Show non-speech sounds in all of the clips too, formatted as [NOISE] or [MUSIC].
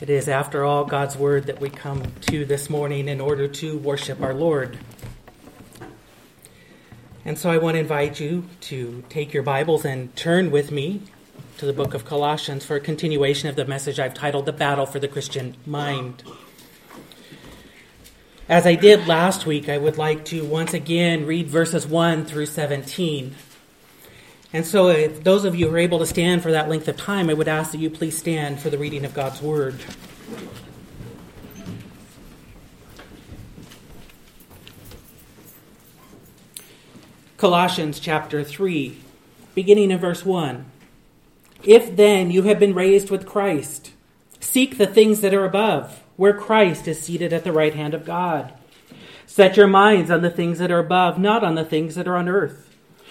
It is, after all, God's word that we come to this morning in order to worship our Lord. And so I want to invite you to take your Bibles and turn with me to the book of Colossians for a continuation of the message I've titled The Battle for the Christian Mind. As I did last week, I would like to once again read verses 1 through 17. And so, if those of you who are able to stand for that length of time, I would ask that you please stand for the reading of God's Word. Colossians chapter 3, beginning in verse 1. If then you have been raised with Christ, seek the things that are above, where Christ is seated at the right hand of God. Set your minds on the things that are above, not on the things that are on earth.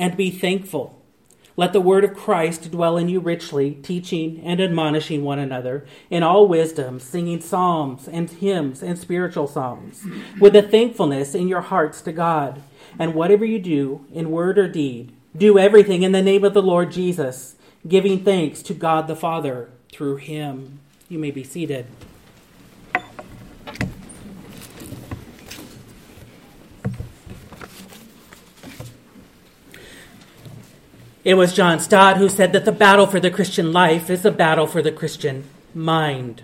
and be thankful. Let the word of Christ dwell in you richly, teaching and admonishing one another in all wisdom, singing psalms and hymns and spiritual songs, with a thankfulness in your hearts to God. And whatever you do, in word or deed, do everything in the name of the Lord Jesus, giving thanks to God the Father through him. You may be seated. It was John Stott who said that the battle for the Christian life is a battle for the Christian mind.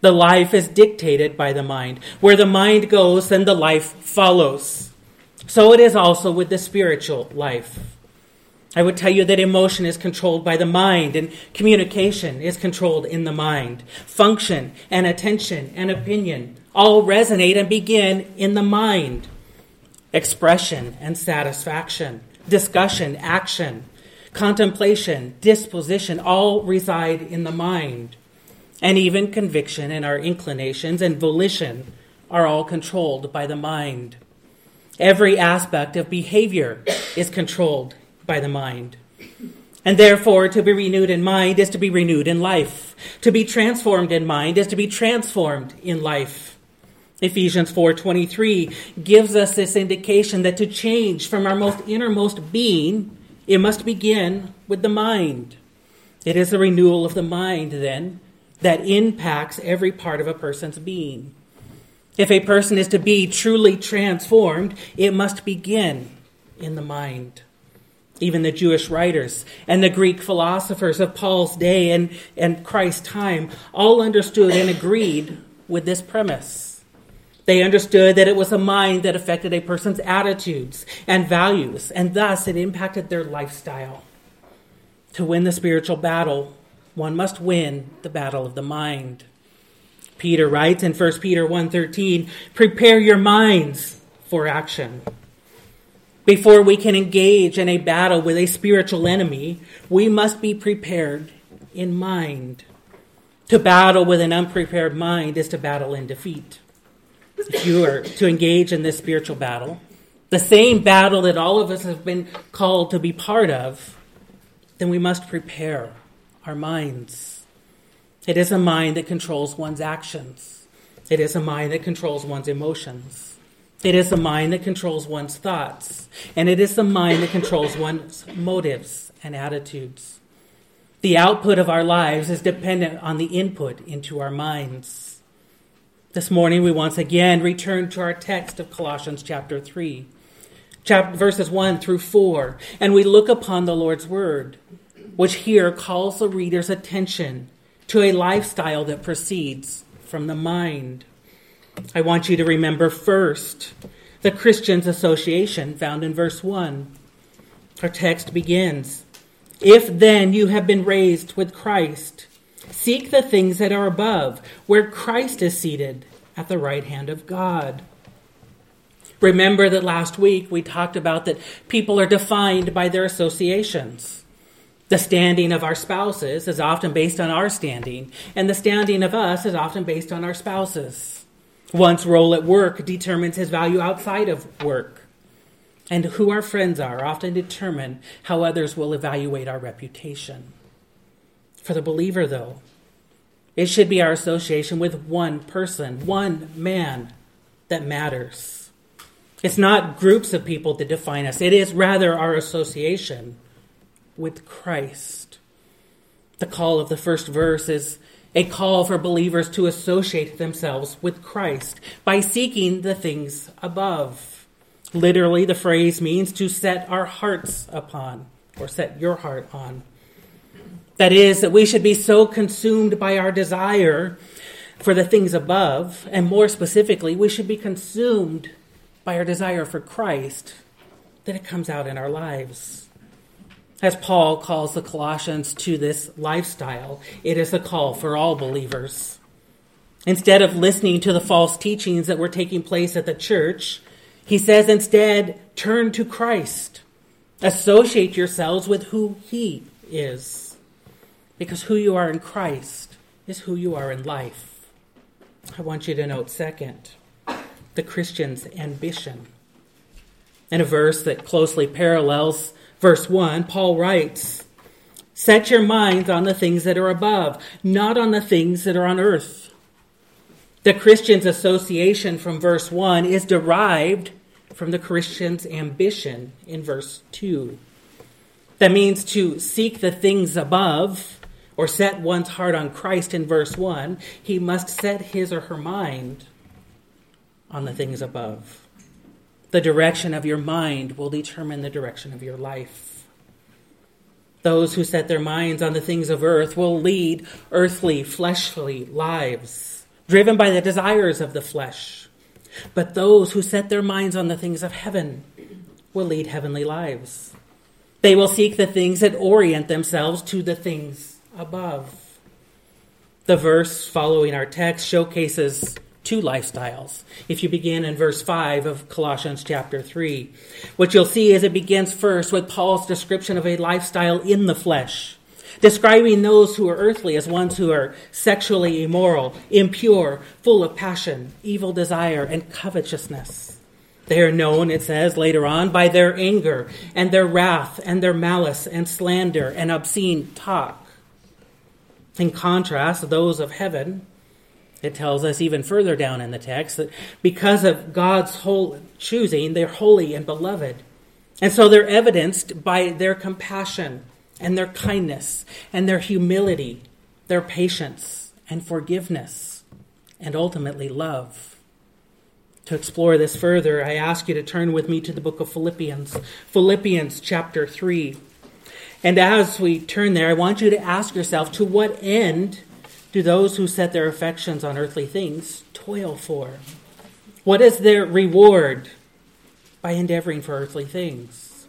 The life is dictated by the mind. Where the mind goes, then the life follows. So it is also with the spiritual life. I would tell you that emotion is controlled by the mind and communication is controlled in the mind. Function and attention and opinion all resonate and begin in the mind. Expression and satisfaction discussion, action, contemplation, disposition all reside in the mind. And even conviction and our inclinations and volition are all controlled by the mind. Every aspect of behavior is controlled by the mind. And therefore, to be renewed in mind is to be renewed in life. To be transformed in mind is to be transformed in life. Ephesians 4:23 gives us this indication that to change from our most innermost being, it must begin with the mind. It is the renewal of the mind then that impacts every part of a person's being. If a person is to be truly transformed, it must begin in the mind. Even the Jewish writers and the Greek philosophers of Paul's day and, and Christ's time all understood and agreed with this premise. They understood that it was a mind that affected a person's attitudes and values, and thus it impacted their lifestyle. To win the spiritual battle, one must win the battle of the mind. Peter writes in 1 Peter 1:13, "Prepare your minds for action." Before we can engage in a battle with a spiritual enemy, we must be prepared in mind. To battle with an unprepared mind is to battle in defeat you are to engage in this spiritual battle, the same battle that all of us have been called to be part of, then we must prepare our minds. It is a mind that controls one's actions. It is a mind that controls one's emotions. It is a mind that controls one's thoughts, and it is a mind that controls one's motives and attitudes. The output of our lives is dependent on the input into our minds. This morning, we once again return to our text of Colossians chapter 3, chapter, verses 1 through 4, and we look upon the Lord's Word, which here calls the reader's attention to a lifestyle that proceeds from the mind. I want you to remember first the Christian's association found in verse 1. Our text begins If then you have been raised with Christ, seek the things that are above, where Christ is seated at the right hand of God. Remember that last week we talked about that people are defined by their associations. The standing of our spouses is often based on our standing, and the standing of us is often based on our spouses. One's role at work determines his value outside of work. And who our friends are often determine how others will evaluate our reputation. For the believer, though, it should be our association with one person, one man that matters. It's not groups of people that define us, it is rather our association with Christ. The call of the first verse is a call for believers to associate themselves with Christ by seeking the things above. Literally, the phrase means to set our hearts upon, or set your heart on. That is, that we should be so consumed by our desire for the things above, and more specifically, we should be consumed by our desire for Christ, that it comes out in our lives. As Paul calls the Colossians to this lifestyle, it is a call for all believers. Instead of listening to the false teachings that were taking place at the church, he says instead, turn to Christ. Associate yourselves with who he is. Because who you are in Christ is who you are in life. I want you to note, second, the Christian's ambition. In a verse that closely parallels verse 1, Paul writes, Set your minds on the things that are above, not on the things that are on earth. The Christian's association from verse 1 is derived from the Christian's ambition in verse 2. That means to seek the things above or set one's heart on Christ in verse 1, he must set his or her mind on the things above. The direction of your mind will determine the direction of your life. Those who set their minds on the things of earth will lead earthly, fleshly lives, driven by the desires of the flesh. But those who set their minds on the things of heaven will lead heavenly lives. They will seek the things that orient themselves to the things above. The verse following our text showcases two lifestyles. If you begin in verse 5 of Colossians chapter 3, what you'll see is it begins first with Paul's description of a lifestyle in the flesh, describing those who are earthly as ones who are sexually immoral, impure, full of passion, evil desire, and covetousness. They are known, it says later on, by their anger and their wrath and their malice and slander and obscene talk. In contrast, those of heaven it tells us even further down in the text that because of God's whole choosing, they're holy and beloved. And so they're evidenced by their compassion and their kindness and their humility, their patience and forgiveness, and ultimately love. To explore this further, I ask you to turn with me to the book of Philippians, Philippians chapter 3. And as we turn there, I want you to ask yourself to what end do those who set their affections on earthly things toil for? What is their reward by endeavoring for earthly things?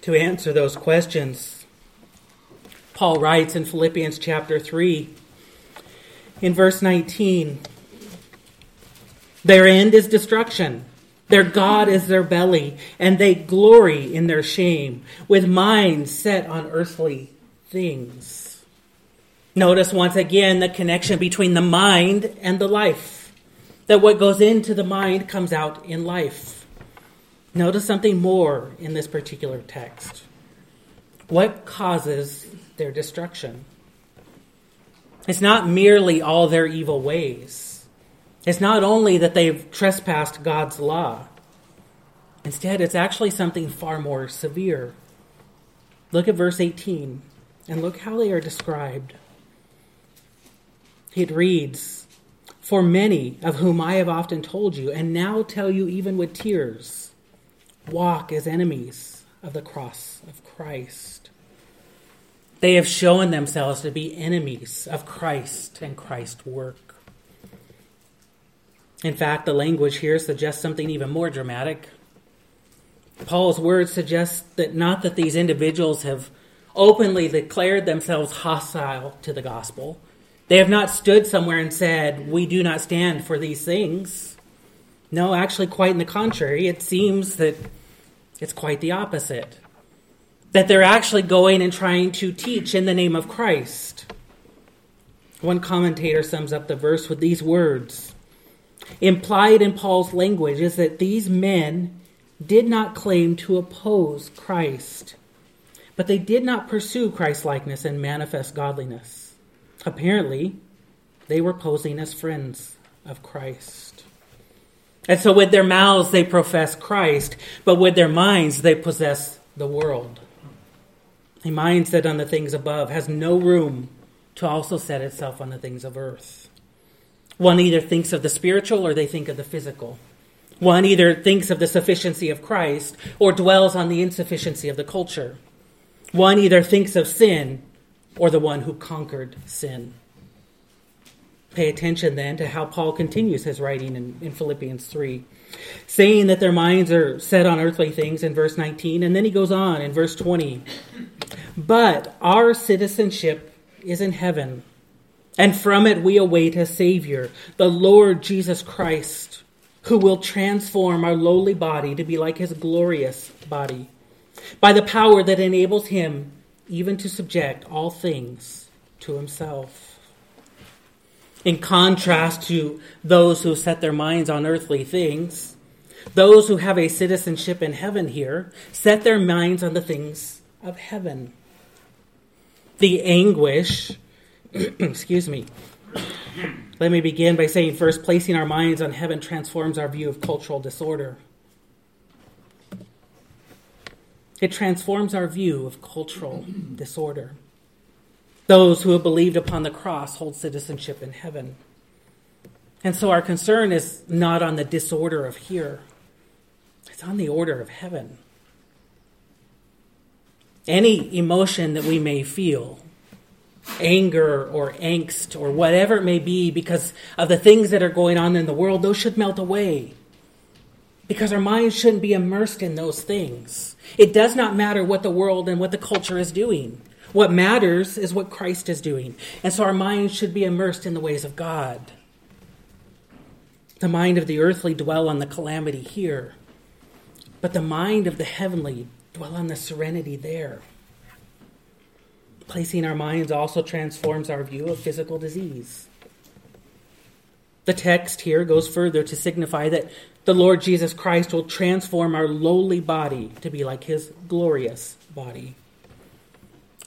To answer those questions, Paul writes in Philippians chapter 3, in verse 19, Their end is destruction their God is their belly, and they glory in their shame, with minds set on earthly things. Notice once again the connection between the mind and the life. That what goes into the mind comes out in life. Notice something more in this particular text. What causes their destruction? It's not merely all their evil ways. It's not only that they've trespassed God's law. Instead, it's actually something far more severe. Look at verse 18 and look how they are described. It reads, For many of whom I have often told you, and now tell you even with tears, walk as enemies of the cross of Christ. They have shown themselves to be enemies of Christ and Christ's work. In fact, the language here suggests something even more dramatic. Paul's words suggest that not that these individuals have openly declared themselves hostile to the gospel. They have not stood somewhere and said, We do not stand for these things. No, actually, quite in the contrary. It seems that it's quite the opposite. That they're actually going and trying to teach in the name of Christ. One commentator sums up the verse with these words Implied in Paul's language is that these men did not claim to oppose Christ, but they did not pursue Christ likeness and manifest godliness. Apparently, they were posing as friends of Christ. And so, with their mouths, they profess Christ, but with their minds, they possess the world. A mind set on the things above has no room to also set itself on the things of earth. One either thinks of the spiritual or they think of the physical. One either thinks of the sufficiency of Christ or dwells on the insufficiency of the culture. One either thinks of sin or the one who conquered sin. Pay attention then to how Paul continues his writing in, in, Philippians 3, saying that their minds are set on earthly things in verse 19, and then he goes on in verse 20. But our citizenship is in heaven, and from it we await a Savior, the Lord Jesus Christ who will transform our lowly body to be like his glorious body, by the power that enables him even to subject all things to himself. In contrast to those who set their minds on earthly things, those who have a citizenship in heaven here set their minds on the things of heaven. The anguish, [CLEARS THROAT] excuse me, let me begin by saying first, placing our minds on heaven transforms our view of cultural disorder. It transforms our view of cultural disorder. Those who have believed upon the cross hold citizenship in heaven. And so our concern is not on the disorder of here, it's on the order of heaven. Any emotion that we may feel, anger or angst or whatever it may be because of the things that are going on in the world, those should melt away. Because our minds shouldn't be immersed in those things. It does not matter what the world and what the culture is doing. What matters is what Christ is doing. And so our minds should be immersed in the ways of God. The mind of the earthly dwell on the calamity here, but the mind of the heavenly dwell on the serenity there. Placing our minds also transforms our view of physical disease. The text here goes further to signify that the Lord Jesus Christ will transform our lowly body to be like his glorious body.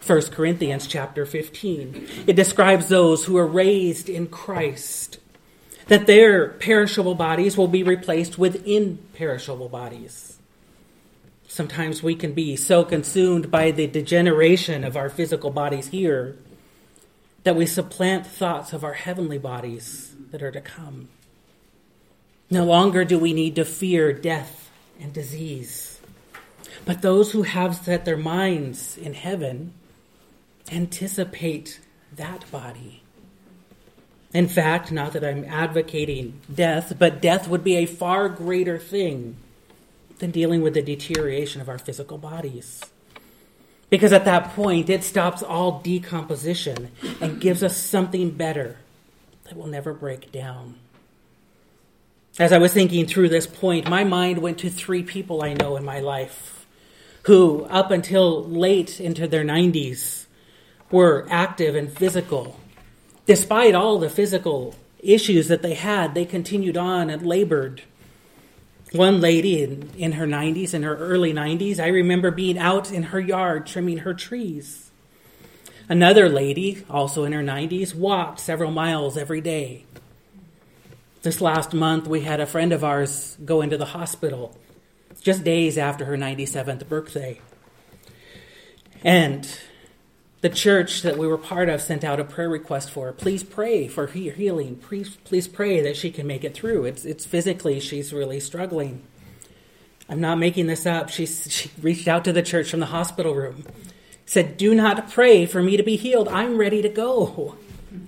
1 Corinthians chapter 15. It describes those who are raised in Christ, that their perishable bodies will be replaced with imperishable bodies. Sometimes we can be so consumed by the degeneration of our physical bodies here that we supplant thoughts of our heavenly bodies that are to come. No longer do we need to fear death and disease. But those who have set their minds in heaven anticipate that body. In fact, not that I'm advocating death, but death would be a far greater thing than dealing with the deterioration of our physical bodies. Because at that point, it stops all decomposition and gives us something better that will never break down. As I was thinking through this point, my mind went to three people I know in my life who, up until late into their 90s, were active and physical. Despite all the physical issues that they had, they continued on and labored one lady in, in her 90s, in her early 90s, I remember being out in her yard trimming her trees. Another lady, also in her 90s, walked several miles every day. This last month, we had a friend of ours go into the hospital just days after her 97th birthday. And the church that we were part of sent out a prayer request for her. Please pray for her healing. Please, please pray that she can make it through. It's, it's physically, she's really struggling. I'm not making this up. She, she reached out to the church from the hospital room, said, Do not pray for me to be healed. I'm ready to go.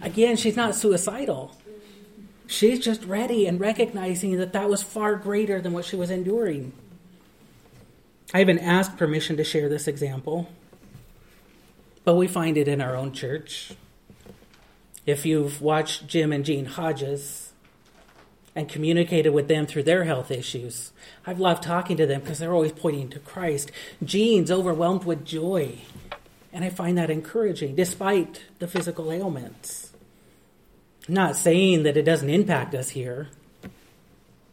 Again, she's not suicidal. She's just ready and recognizing that that was far greater than what she was enduring. I even asked permission to share this example, but we find it in our own church. If you've watched Jim and Jean Hodges and communicated with them through their health issues, I've loved talking to them because they're always pointing to Christ. Jean's overwhelmed with joy, and I find that encouraging despite the physical ailments. I'm not saying that it doesn't impact us here,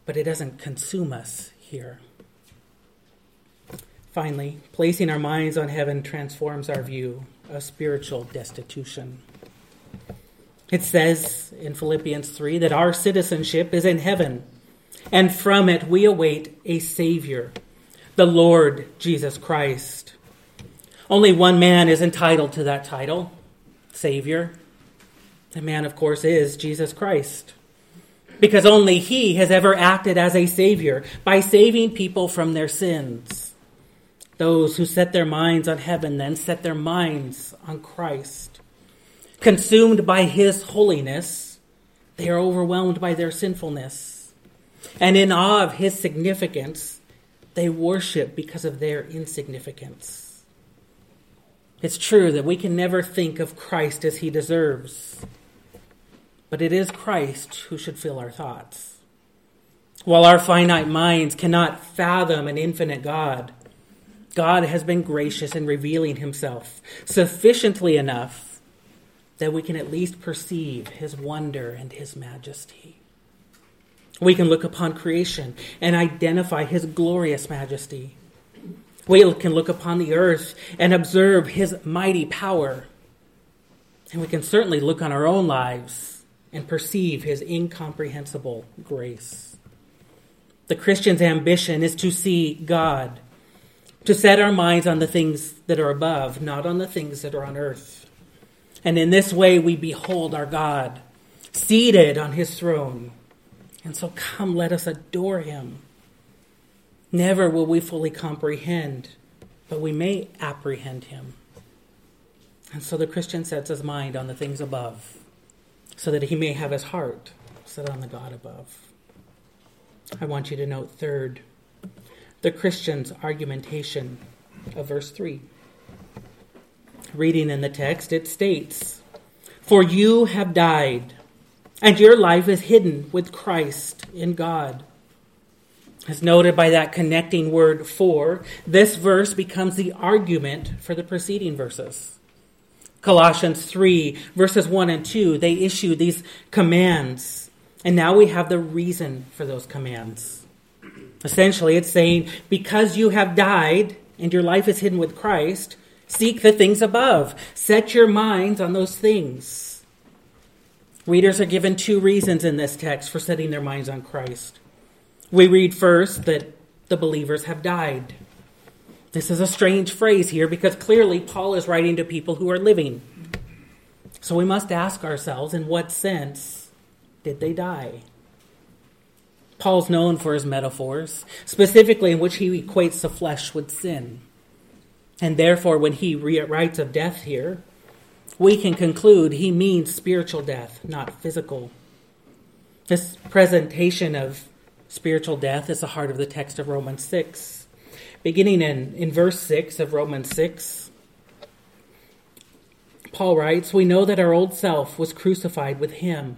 but it doesn't consume us here. Finally, placing our minds on heaven transforms our view of spiritual destitution. It says in Philippians 3 that our citizenship is in heaven, and from it we await a Savior, the Lord Jesus Christ. Only one man is entitled to that title, Savior. The man, of course, is Jesus Christ. Because only he has ever acted as a Savior by saving people from their sins. Those who set their minds on heaven then set their minds on Christ. Consumed by his holiness, they are overwhelmed by their sinfulness. And in awe of his significance, they worship because of their insignificance. It's true that we can never think of Christ as he deserves, but it is Christ who should fill our thoughts. While our finite minds cannot fathom an infinite God, God has been gracious in revealing himself sufficiently enough that we can at least perceive his wonder and his majesty. We can look upon creation and identify his glorious majesty. We can look upon the earth and observe his mighty power. And we can certainly look on our own lives and perceive his incomprehensible grace. The Christian's ambition is to see God to set our minds on the things that are above, not on the things that are on earth. And in this way, we behold our God seated on his throne. And so, come, let us adore him. Never will we fully comprehend, but we may apprehend him. And so the Christian sets his mind on the things above, so that he may have his heart set on the God above. I want you to note, third, the Christian's argumentation of verse 3. Reading in the text, it states, For you have died, and your life is hidden with Christ in God. As noted by that connecting word for, this verse becomes the argument for the preceding verses. Colossians 3, verses 1 and 2, they issue these commands, and now we have the reason for those commands. Essentially, it's saying, because you have died and your life is hidden with Christ, seek the things above. Set your minds on those things. Readers are given two reasons in this text for setting their minds on Christ. We read first that the believers have died. This is a strange phrase here because clearly Paul is writing to people who are living. So we must ask ourselves in what sense did they die? Paul's known for his metaphors, specifically in which he equates the flesh with sin. And therefore, when he writes of death here, we can conclude he means spiritual death, not physical. This presentation of spiritual death is the heart of the text of Romans 6. Beginning in, in verse 6 of Romans 6, Paul writes, We know that our old self was crucified with him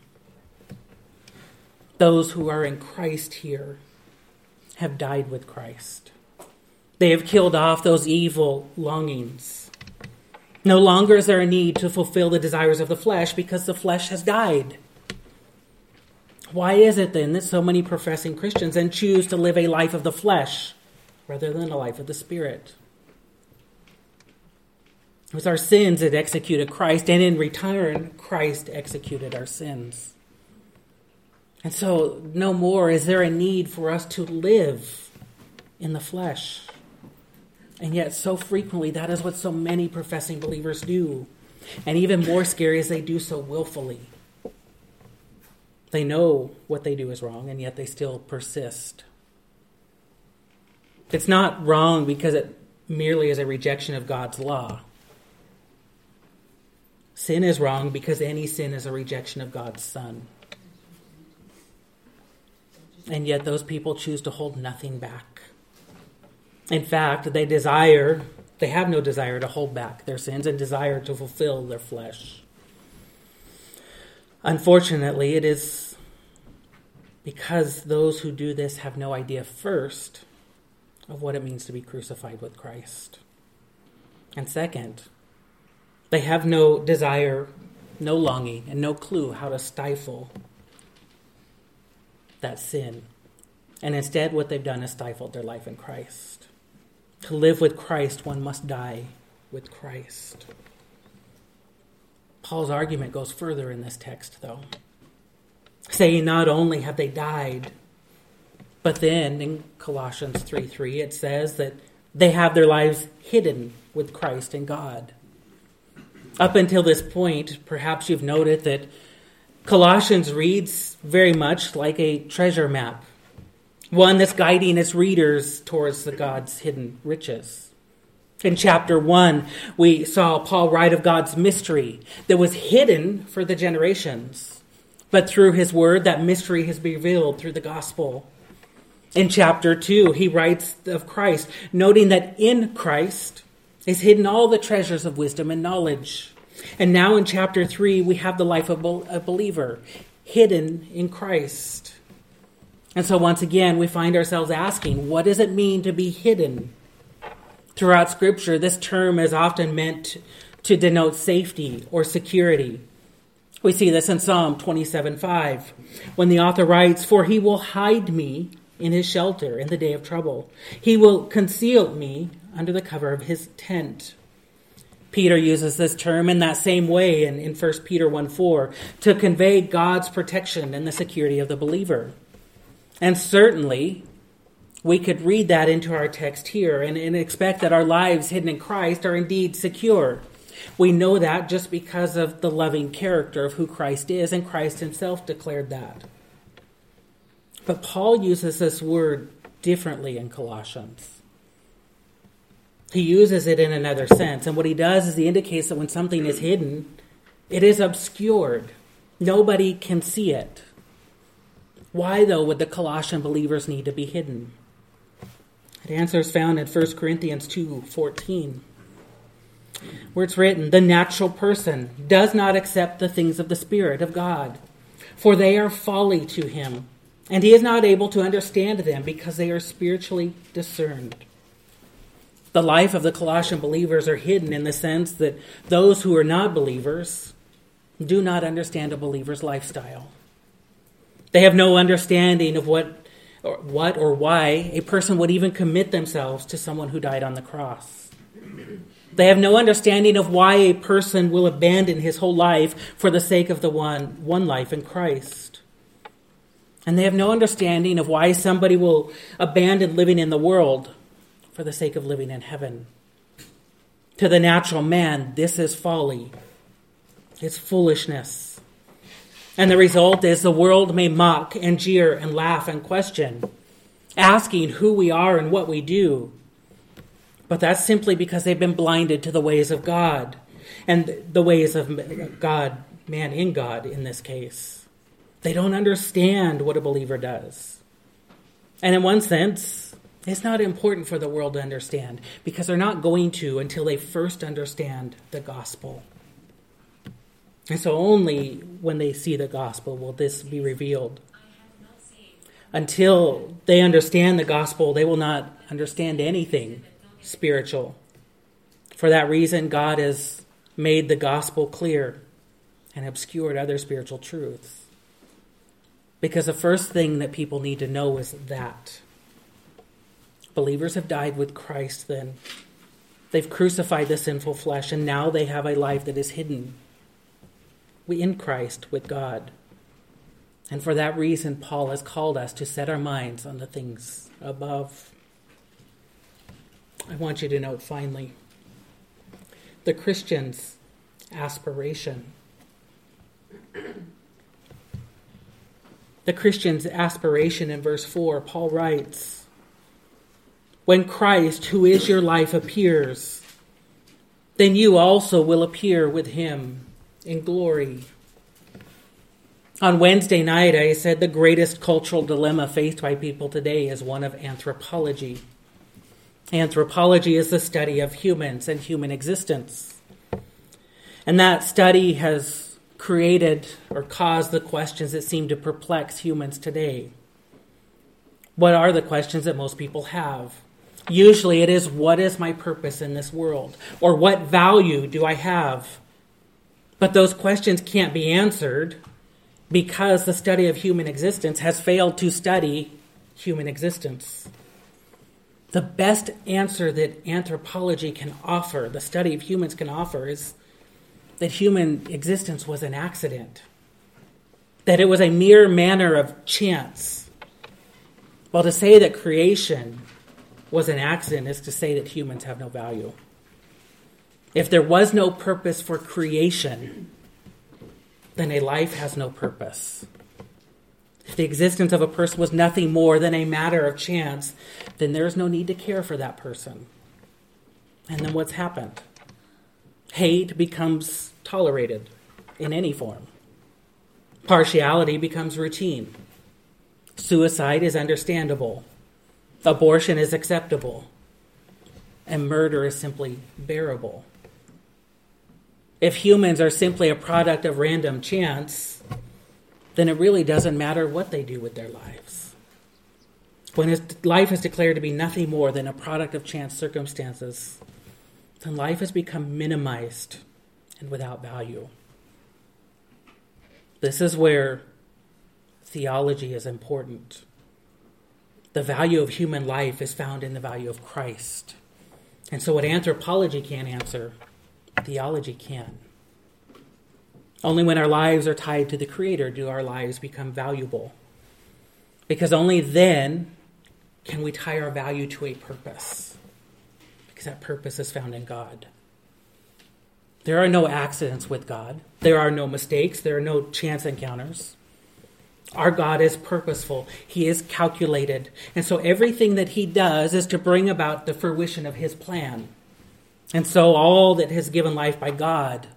Those who are in Christ here have died with Christ. They have killed off those evil longings. No longer is there a need to fulfill the desires of the flesh because the flesh has died. Why is it then that so many professing Christians then choose to live a life of the flesh rather than a life of the Spirit? It was our sins that executed Christ, and in return, Christ executed our sins. And so, no more is there a need for us to live in the flesh. And yet, so frequently, that is what so many professing believers do. And even more scary is they do so willfully. They know what they do is wrong, and yet they still persist. It's not wrong because it merely is a rejection of God's law. Sin is wrong because any sin is a rejection of God's Son. And yet, those people choose to hold nothing back. In fact, they desire, they have no desire to hold back their sins and desire to fulfill their flesh. Unfortunately, it is because those who do this have no idea first of what it means to be crucified with Christ. And second, they have no desire, no longing, and no clue how to stifle that sin. And instead, what they've done is stifled their life in Christ. To live with Christ, one must die with Christ. Paul's argument goes further in this text, though, saying not only have they died, but then in Colossians 3 3, it says that they have their lives hidden with Christ in God. Up until this point, perhaps you've noted that Colossians reads very much like a treasure map, one that's guiding its readers towards the God's hidden riches. In chapter 1, we saw Paul write of God's mystery that was hidden for the generations. But through his word, that mystery has been revealed through the gospel. In chapter 2, he writes of Christ, noting that in Christ is hidden all the treasures of wisdom and knowledge. And now in chapter 3, we have the life of a believer hidden in Christ. And so once again, we find ourselves asking, what does it mean to be hidden? Throughout Scripture, this term is often meant to denote safety or security. We see this in Psalm 27 5, when the author writes, For he will hide me in his shelter in the day of trouble. He will conceal me under the cover of his tent. Peter uses this term in that same way in, in 1 Peter 1 4 to convey God's protection and the security of the believer. And certainly, we could read that into our text here and, and expect that our lives hidden in Christ are indeed secure. We know that just because of the loving character of who Christ is, and Christ himself declared that. But Paul uses this word differently in Colossians he uses it in another sense. And what he does is he indicates that when something is hidden, it is obscured. Nobody can see it. Why, though, would the Colossian believers need to be hidden? The answer is found in 1 Corinthians 2:14, where it's written, "The natural person does not accept the things of the Spirit of God, for they are folly to him, and he is not able to understand them because they are spiritually discerned." The life of the Colossian believers are hidden in the sense that those who are not believers do not understand a believer's lifestyle. They have no understanding of what or, what or why a person would even commit themselves to someone who died on the cross. They have no understanding of why a person will abandon his whole life for the sake of the one, one life in Christ. And they have no understanding of why somebody will abandon living in the world for the sake of living in heaven. To the natural man, this is folly, it's foolishness. And the result is the world may mock and jeer and laugh and question, asking who we are and what we do. But that's simply because they've been blinded to the ways of God and the ways of God, man in God in this case. They don't understand what a believer does. And in one sense, it's not important for the world to understand because they're not going to until they first understand the gospel. And so only when they see the gospel will this be revealed. Until they understand the gospel, they will not understand anything spiritual. For that reason, God has made the gospel clear and obscured other spiritual truths. Because the first thing that people need to know is that. Believers have died with Christ then. They've crucified the sinful flesh, and now they have a life that is hidden we in Christ with God. And for that reason, Paul has called us to set our minds on the things above. I want you to note finally the Christian's aspiration. The Christian's aspiration in verse 4, Paul writes, When Christ, who is your life, appears, then you also will appear with him in glory. On Wednesday night, I said the greatest cultural dilemma faced by people today is one of anthropology. Anthropology is the study of humans and human existence. And that study has created or caused the questions that seem to perplex humans today. What are the questions that most people have? Usually it is what is my purpose in this world? Or what value do I have? But those questions can't be answered because the study of human existence has failed to study human existence. The best answer that anthropology can offer, the study of humans can offer, is that human existence was an accident, that it was a mere manner of chance. Well, to say that creation was an accident is to say that humans have no value. If there was no purpose for creation, then a life has no purpose. If the existence of a person was nothing more than a matter of chance, then there is no need to care for that person. And then what's happened? Hate becomes tolerated in any form. Partiality becomes routine. Suicide is understandable. Abortion is acceptable. And murder is simply bearable if humans are simply a product of random chance, then it really doesn't matter what they do with their lives. When life is declared to be nothing more than a product of chance circumstances, then life has become minimized and without value. This is where theology is important. The value of human life is found in the value of Christ. And so, what anthropology can't answer, Theology can. Only when our lives are tied to the Creator do our lives become valuable. Because only then can we tie our value to a purpose. Because that purpose is found in God. There are no accidents with God, there are no mistakes, there are no chance encounters. Our God is purposeful. He is calculated. And so everything that He does is to bring about the fruition of His plan. And so all that is given life by God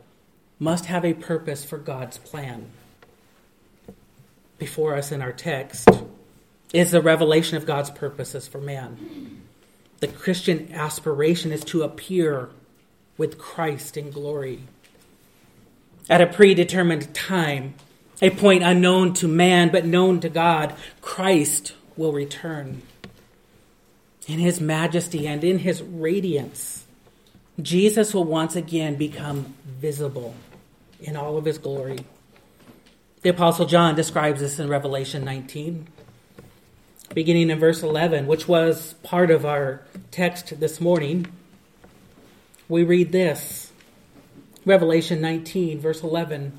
must have a purpose for God's plan. Before us in our text is the revelation of God's purposes for man. The Christian aspiration is to appear with Christ in glory. At a predetermined time, a point unknown to man but known to God, Christ will return. In his majesty and in his radiance, Jesus will once again become visible in all of his glory. The Apostle John describes this in Revelation 19, beginning in verse 11, which was part of our text this morning. We read this Revelation 19, verse 11.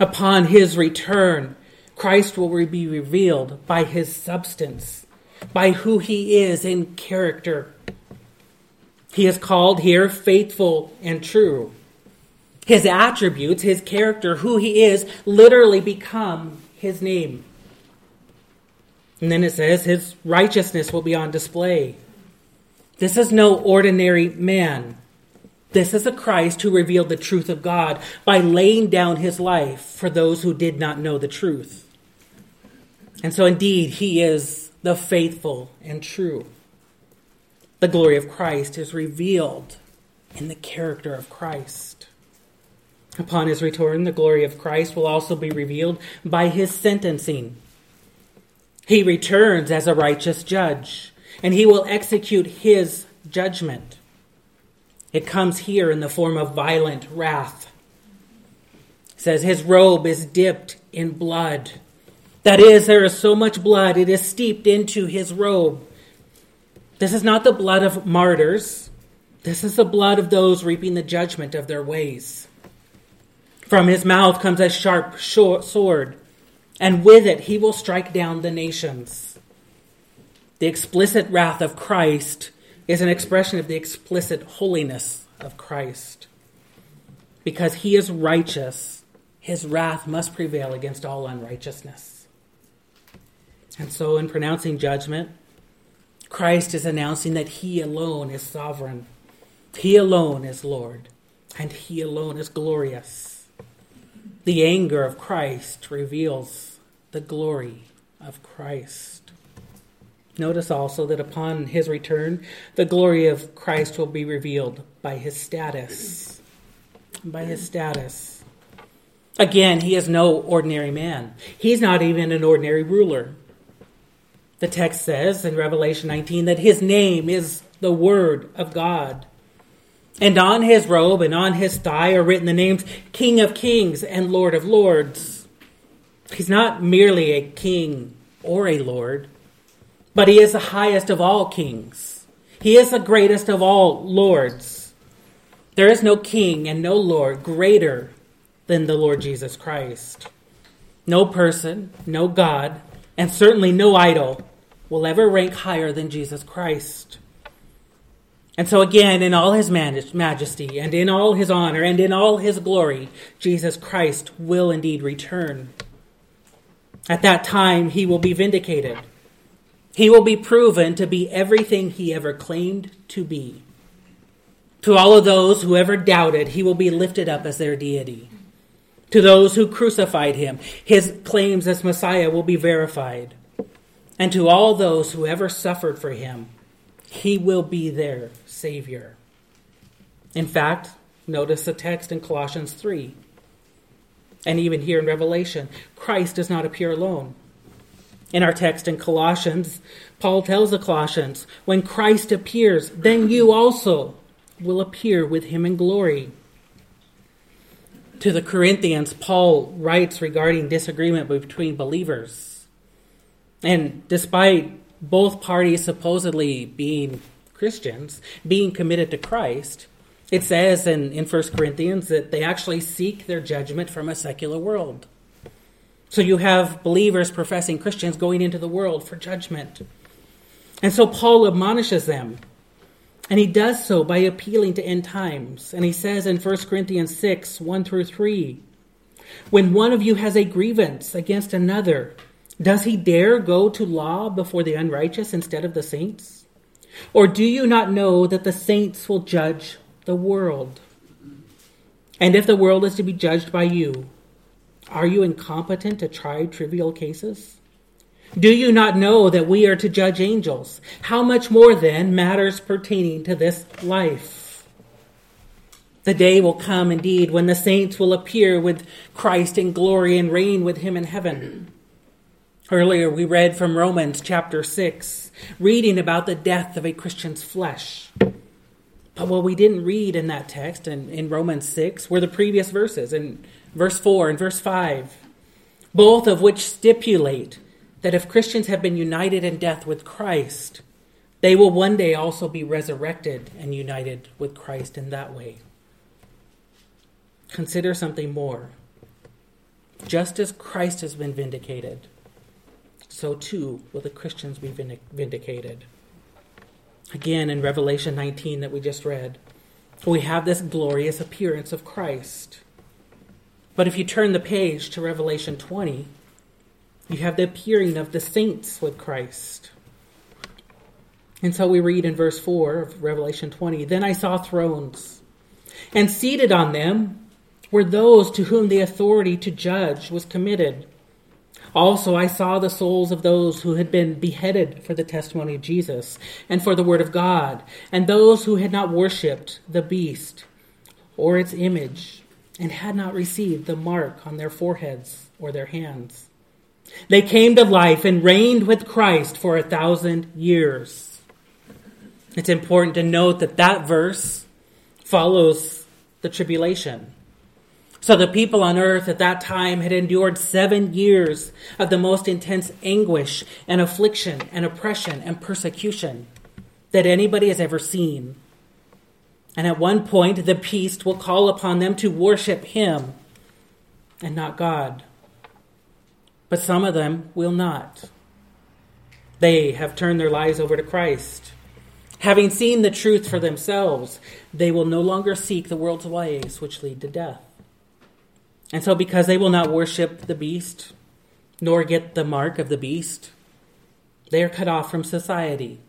Upon his return, Christ will be revealed by his substance, by who he is in character. He is called here faithful and true. His attributes, his character, who he is, literally become his name. And then it says his righteousness will be on display. This is no ordinary man. This is a Christ who revealed the truth of God by laying down his life for those who did not know the truth. And so, indeed, he is the faithful and true. The glory of Christ is revealed in the character of Christ. Upon his return, the glory of Christ will also be revealed by his sentencing. He returns as a righteous judge, and he will execute his judgment. It comes here in the form of violent wrath. It says his robe is dipped in blood. That is, there is so much blood, it is steeped into his robe. This is not the blood of martyrs. This is the blood of those reaping the judgment of their ways. From his mouth comes a sharp sword, and with it he will strike down the nations. The explicit wrath of Christ is an expression of the explicit holiness of Christ. Because he is righteous, his wrath must prevail against all unrighteousness. And so, in pronouncing judgment, Christ is announcing that he alone is sovereign, he alone is Lord, and he alone is glorious. The anger of Christ reveals the glory of Christ. Notice also that upon his return, the glory of Christ will be revealed by his status. By his status. Again, he is no ordinary man. He's not even an ordinary ruler. The text says in Revelation 19 that his name is the Word of God. And on his robe and on his thigh are written the names King of Kings and Lord of Lords. He's not merely a king or a lord. But he is the highest of all kings. He is the greatest of all lords. There is no king and no lord greater than the Lord Jesus Christ. No person, no God, and certainly no idol will ever rank higher than Jesus Christ. And so, again, in all his majesty, and in all his honor, and in all his glory, Jesus Christ will indeed return. At that time, he will be vindicated. He will be proven to be everything he ever claimed to be. To all of those who ever doubted, he will be lifted up as their deity. To those who crucified him, his claims as Messiah will be verified. And to all those who ever suffered for him, he will be their Savior. In fact, notice the text in Colossians 3. And even here in Revelation, Christ does not appear alone. In our text in Colossians, Paul tells the Colossians, when Christ appears, then you also will appear with him in glory. To the Corinthians, Paul writes regarding disagreement between believers. And despite both parties supposedly being Christians, being committed to Christ, it says in, in 1 Corinthians that they actually seek their judgment from a secular world. So you have believers, professing Christians, going into the world for judgment. And so Paul admonishes them. And he does so by appealing to end times. And he says in 1 Corinthians 6 1 through 3 When one of you has a grievance against another, does he dare go to law before the unrighteous instead of the saints? Or do you not know that the saints will judge the world? And if the world is to be judged by you, are you incompetent to try trivial cases? Do you not know that we are to judge angels? How much more then matters pertaining to this life? The day will come indeed when the saints will appear with Christ in glory and reign with him in heaven. Earlier we read from Romans chapter 6, reading about the death of a Christian's flesh. But what we didn't read in that text and in Romans 6 were the previous verses in verse 4 and verse 5, both of which stipulate that if Christians have been united in death with Christ, they will one day also be resurrected and united with Christ in that way. Consider something more. Just as Christ has been vindicated, so too will the Christians be vindicated. Again, in Revelation 19 that we just read, we have this glorious appearance of Christ. But if you turn the page to Revelation 20, you have the appearing of the saints with Christ. And so we read in verse 4 of Revelation 20 Then I saw thrones, and seated on them were those to whom the authority to judge was committed. Also, I saw the souls of those who had been beheaded for the testimony of Jesus and for the word of God, and those who had not worshipped the beast or its image, and had not received the mark on their foreheads or their hands. They came to life and reigned with Christ for a thousand years. It's important to note that that verse follows the tribulation. So the people on earth at that time had endured seven years of the most intense anguish and affliction and oppression and persecution that anybody has ever seen. And at one point, the beast will call upon them to worship him and not God. But some of them will not. They have turned their lives over to Christ. Having seen the truth for themselves, they will no longer seek the world's ways which lead to death. And so, because they will not worship the beast, nor get the mark of the beast, they are cut off from society.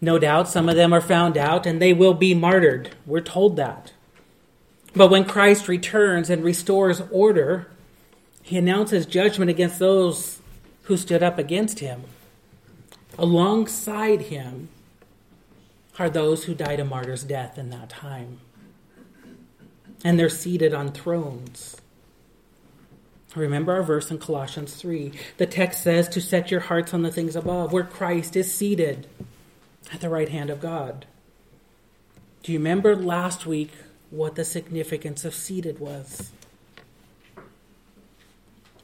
No doubt some of them are found out and they will be martyred. We're told that. But when Christ returns and restores order, he announces judgment against those who stood up against him. Alongside him are those who died a martyr's death in that time. And they're seated on thrones. Remember our verse in Colossians 3. The text says to set your hearts on the things above, where Christ is seated at the right hand of God. Do you remember last week what the significance of seated was?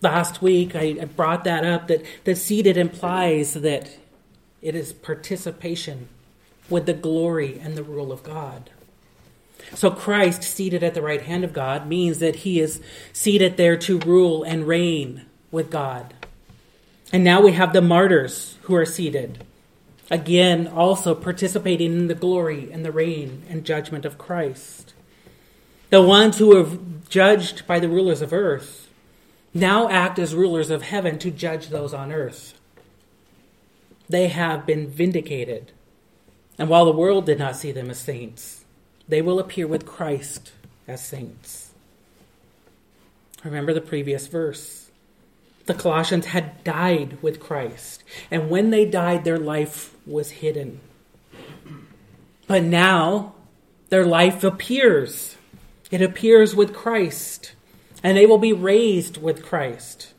Last week I brought that up that, that seated implies that it is participation with the glory and the rule of God. So Christ, seated at the right hand of God, means that he is seated there to rule and reign with God. And now we have the martyrs who are seated, again, also participating in the glory and the reign and judgment of Christ. The ones who were judged by the rulers of earth now act as rulers of heaven to judge those on earth. They have been vindicated. And while the world did not see them as saints, they will appear with Christ as saints. Remember the previous verse. The Colossians had died with Christ, and when they died, their life was hidden. But now, their life appears. It appears with Christ, and they will be raised with Christ.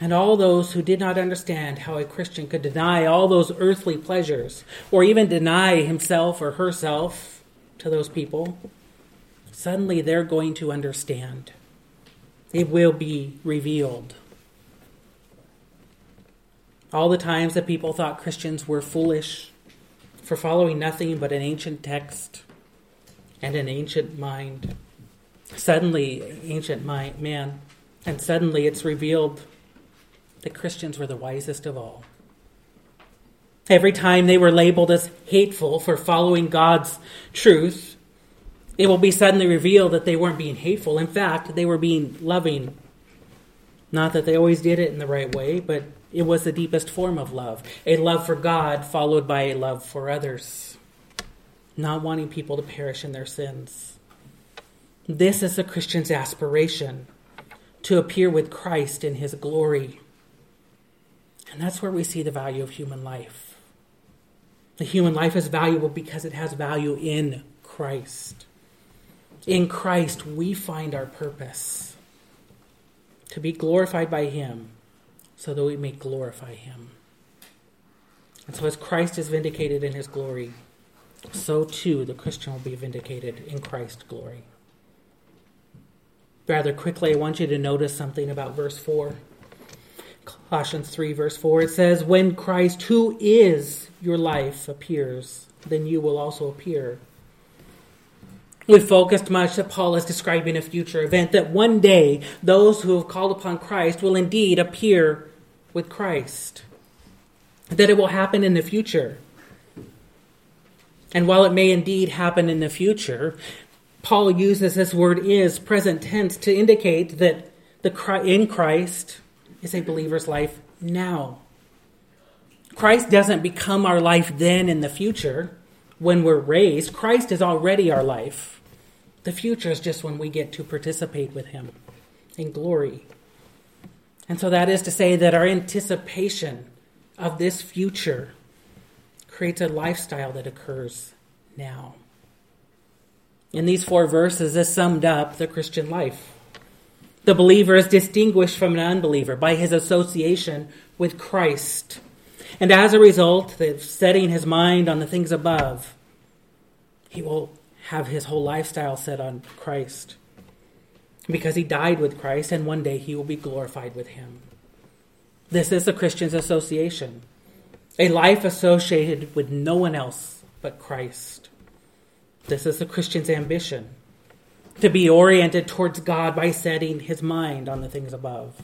And all those who did not understand how a Christian could deny all those earthly pleasures, or even deny himself or herself to those people, suddenly they're going to understand. It will be revealed. All the times that people thought Christians were foolish for following nothing but an ancient text and an ancient mind, suddenly, ancient mind, man, and suddenly it's revealed that Christians were the wisest of all. Every time they were labeled as hateful for following God's truth, it will be suddenly revealed that they weren't being hateful. In fact, they were being loving. Not that they always did it in the right way, but it was the deepest form of love a love for God followed by a love for others, not wanting people to perish in their sins. This is the Christian's aspiration to appear with Christ in his glory. And that's where we see the value of human life. The human life is valuable because it has value in Christ. In Christ, we find our purpose to be glorified by Him so that we may glorify Him. And so, as Christ is vindicated in His glory, so too the Christian will be vindicated in Christ's glory. Rather quickly, I want you to notice something about verse 4. Colossians 3, verse 4, it says, When Christ, who is your life, appears, then you will also appear. We've focused much that Paul is describing a future event, that one day those who have called upon Christ will indeed appear with Christ, that it will happen in the future. And while it may indeed happen in the future, Paul uses this word is present tense to indicate that the in Christ is a believer's life now. Christ doesn't become our life then in the future when we're raised. Christ is already our life. The future is just when we get to participate with him in glory. And so that is to say that our anticipation of this future creates a lifestyle that occurs now. In these four verses, this summed up the Christian life. The believer is distinguished from an unbeliever by his association with Christ. And as a result, of setting his mind on the things above, he will have his whole lifestyle set on Christ. Because he died with Christ, and one day he will be glorified with him. This is a Christian's association, a life associated with no one else but Christ. This is a Christian's ambition to be oriented towards God by setting his mind on the things above.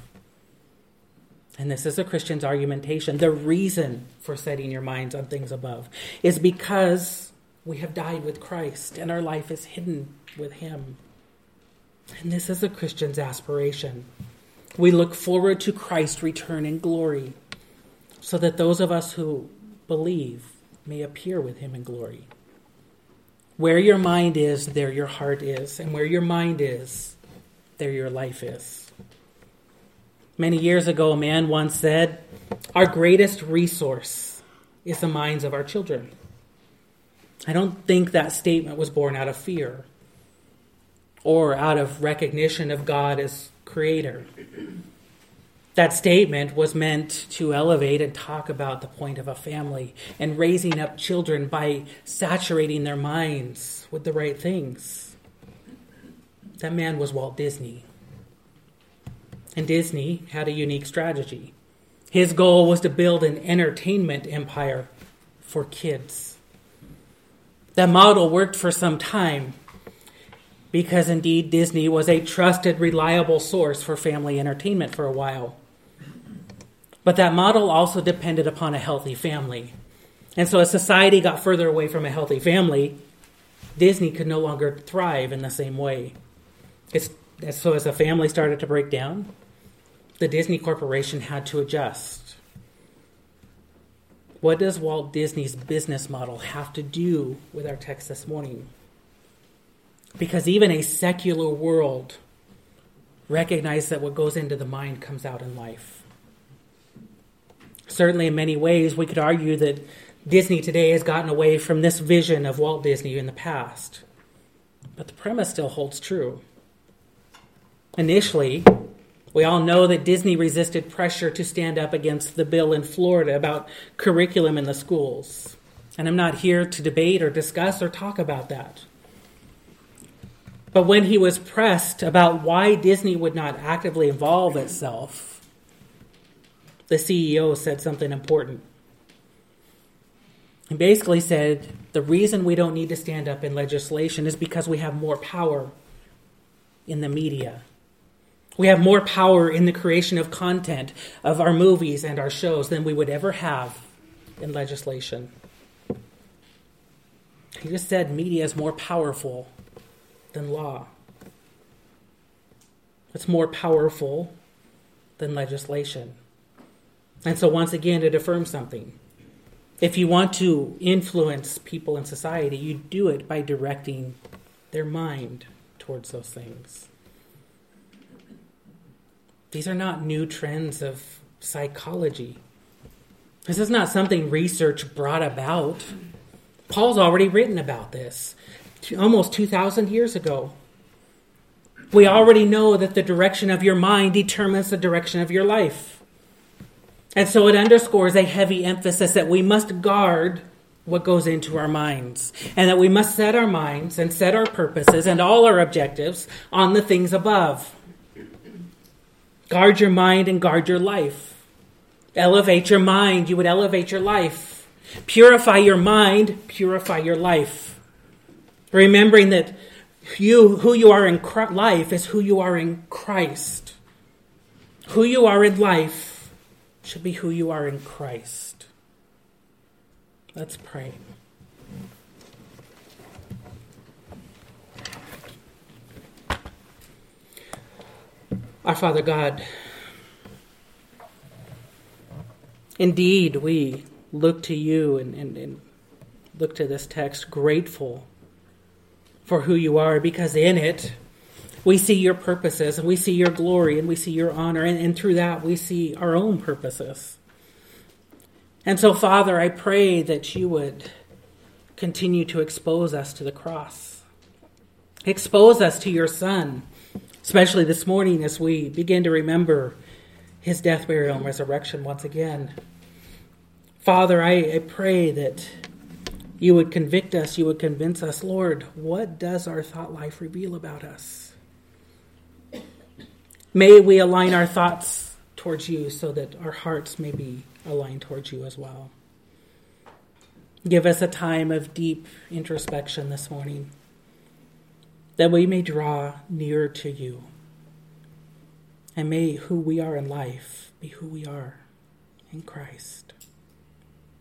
And this is a Christian's argumentation. The reason for setting your minds on things above is because we have died with Christ and our life is hidden with him. And this is a Christian's aspiration. We look forward to Christ's return in glory so that those of us who believe may appear with him in glory. Where your mind is, there your heart is. And where your mind is, there your life is. Many years ago, a man once said, Our greatest resource is the minds of our children. I don't think that statement was born out of fear or out of recognition of God as creator. That statement was meant to elevate and talk about the point of a family and raising up children by saturating their minds with the right things. That man was Walt Disney. And Disney had a unique strategy. His goal was to build an entertainment empire for kids. That model worked for some time because indeed Disney was a trusted, reliable source for family entertainment for a while. But that model also depended upon a healthy family. And so as society got further away from a healthy family, Disney could no longer thrive in the same way. It's, so as a family started to break down, the Disney Corporation had to adjust. What does Walt Disney's business model have to do with our text this morning? Because even a secular world recognizes that what goes into the mind comes out in life. Certainly, in many ways, we could argue that Disney today has gotten away from this vision of Walt Disney in the past. But the premise still holds true. Initially, we all know that Disney resisted pressure to stand up against the bill in Florida about curriculum in the schools. And I'm not here to debate or discuss or talk about that. But when he was pressed about why Disney would not actively involve itself the CEO said something important. He basically said the reason we don't need to stand up in legislation is because we have more power in the media. We have more power in the creation of content of our movies and our shows than we would ever have in legislation. He just said media is more powerful than law. It's more powerful than legislation. And so, once again, it affirms something. If you want to influence people in society, you do it by directing their mind towards those things. These are not new trends of psychology. This is not something research brought about. Paul's already written about this almost 2,000 years ago. We already know that the direction of your mind determines the direction of your life. And so it underscores a heavy emphasis that we must guard what goes into our minds, and that we must set our minds and set our purposes and all our objectives on the things above. Guard your mind and guard your life. Elevate your mind, you would elevate your life. Purify your mind, purify your life. Remembering that you, who you are in Christ, life is who you are in Christ. Who you are in life should be who you are in Christ. Let's pray. Our Father God, indeed we look to you and, and, and look to this text grateful for who you are because in it we see your purposes and we see your glory and we see your honor and, and through that we see our own purposes. And so, Father, I pray that you would continue to expose us to the cross. Expose us to your Son, especially this morning as we begin to remember his death, burial, and resurrection once again. Father, I, I pray that you would convict us, you would convince us, Lord, what does our thought life reveal about us? May we align our thoughts towards you so that our hearts may be aligned towards you as well. Give us a time of deep introspection this morning that we may draw nearer to you. And may who we are in life be who we are in Christ.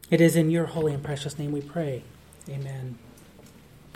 It is in your holy and precious name we pray. Amen.